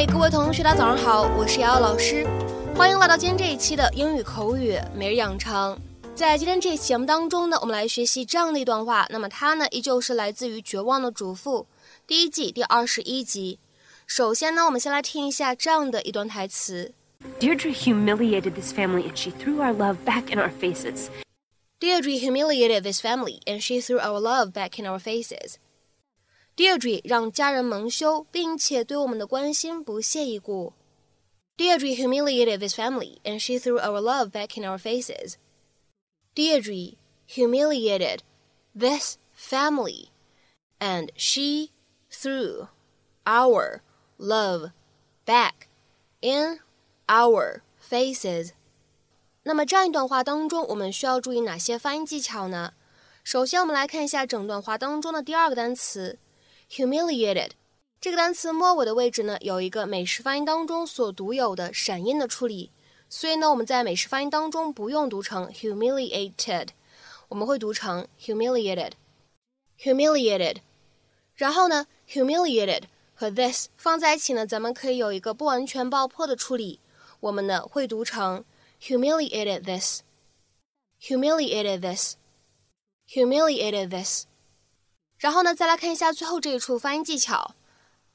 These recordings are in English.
嘿，各位同学，大家早上好，我是瑶瑶老师，欢迎来到今天这一期的英语口语每日养成。在今天这期节目当中呢，我们来学习这样的一段话，那么它呢依旧是来自于《绝望的主妇》第一季第二十一集。首先呢，我们先来听一下这样的一段台词：Deirdre humiliated this family and she threw our love back in our faces. Deirdre humiliated this family and she threw our love back in our faces. Deirdre 让家人蒙羞，并且对我们的关心不屑一顾。Deirdre humiliated this family and she threw our love back in our faces. Deirdre humiliated this family and she threw our love back in our faces. 那么这样一段话当中，我们需要注意哪些发音技巧呢？首先，我们来看一下整段话当中的第二个单词 humiliated。这个单词末尾的位置呢，有一个美式发音当中所独有的闪音的处理，所以呢，我们在美式发音当中不用读成 humiliated，我们会读成 humiliated，humiliated。然后呢，humiliated 和 this 放在一起呢，咱们可以有一个不完全爆破的处理，我们呢会读成。humiliated this, humiliated this, humiliated this。然后呢，再来看一下最后这一处发音技巧，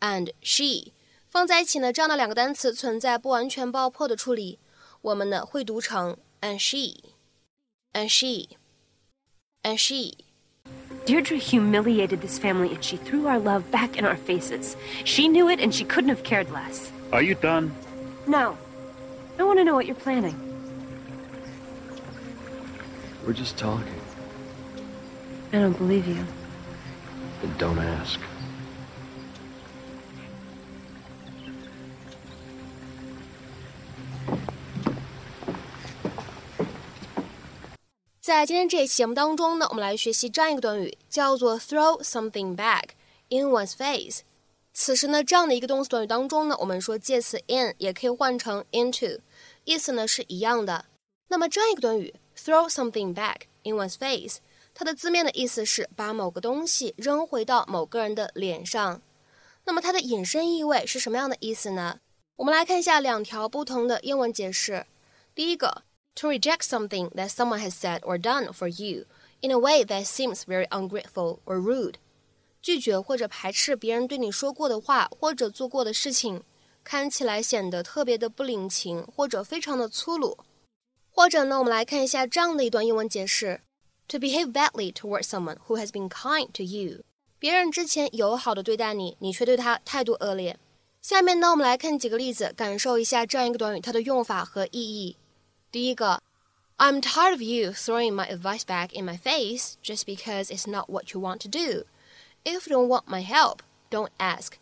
and she 放在一起呢，这样的两个单词存在不完全爆破的处理，我们呢会读成 and she，and she，and she。Deirdre humiliated this family and she threw our love back in our faces. She knew it and she couldn't have cared less. Are you done? No. I want to know what you're planning. We're just talking. I don't believe you. Then don't ask. 在今天这一期节目当中呢，我们来学习这样一个短语，叫做 throw something back in one's face。此时呢，这样的一个动词短语当中呢，我们说介词 in 也可以换成 into，意思呢是一样的。那么这样一个短语 throw something back in one's face， 它的字面的意思是把某个东西扔回到某个人的脸上。那么它的引申意味是什么样的意思呢？我们来看一下两条不同的英文解释。第一个，to reject something that someone has said or done for you in a way that seems very ungrateful or rude，拒绝或者排斥别人对你说过的话或者做过的事情，看起来显得特别的不领情或者非常的粗鲁。或者呢，我们来看一下这样的一段英文解释 ：To behave badly towards someone who has been kind to you，别人之前友好的对待你，你却对他态度恶劣。下面呢，我们来看几个例子，感受一下这样一个短语它的用法和意义。第一个，I'm tired of you throwing my advice back in my face just because it's not what you want to do. If you don't want my help, don't ask.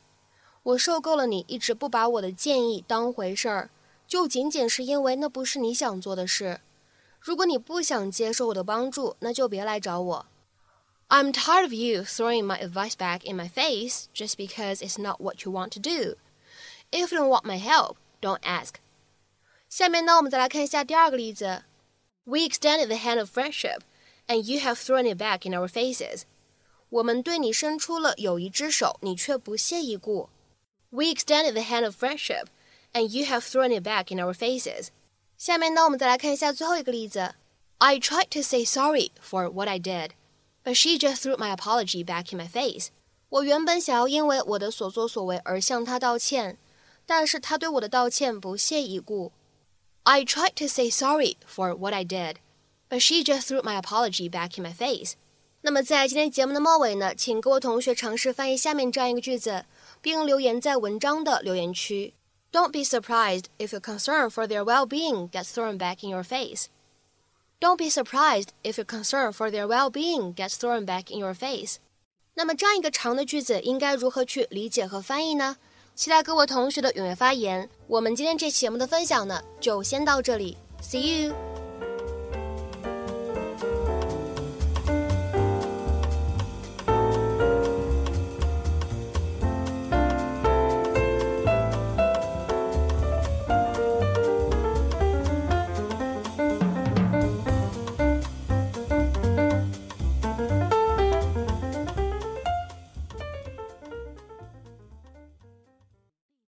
我受够了你一直不把我的建议当回事儿。就仅仅是因为那不是你想做的事。 如果你不想接受我的帮助，那就别来找我。I'm tired of you throwing my advice back in my face just because it's not what you want to do. If you don't want my help, don't ask. 下面呢，我们再来看一下第二个例子。We extended the hand of friendship, and you have thrown it back in our faces. 我们对你伸出了友谊之手，你却不屑一顾。We extended the hand of friendship and you have thrown it back in our faces. 下面呢，我们再来看一下最后一个例子。I tried to say sorry for what I did, but she just threw my apology back in my face. 我原本想要因为我的所作所为而向她道歉，但是她对我的道歉不屑一顾。I tried to say sorry for what I did, but she just threw my apology back in my face. 那么在今天节目的末尾呢，请各位同学尝试翻译下面这样一个句子，并留言在文章的留言区。 don't be surprised if your concern for their well being gets thrown back in your face. Don't be surprised if your concern for their well being gets thrown back in your face. 那么这样一个长的句子应该如何去理解和翻译呢？期待各位同学的踊跃发言。我们今天这期节目的分享呢，就先到这里。See you.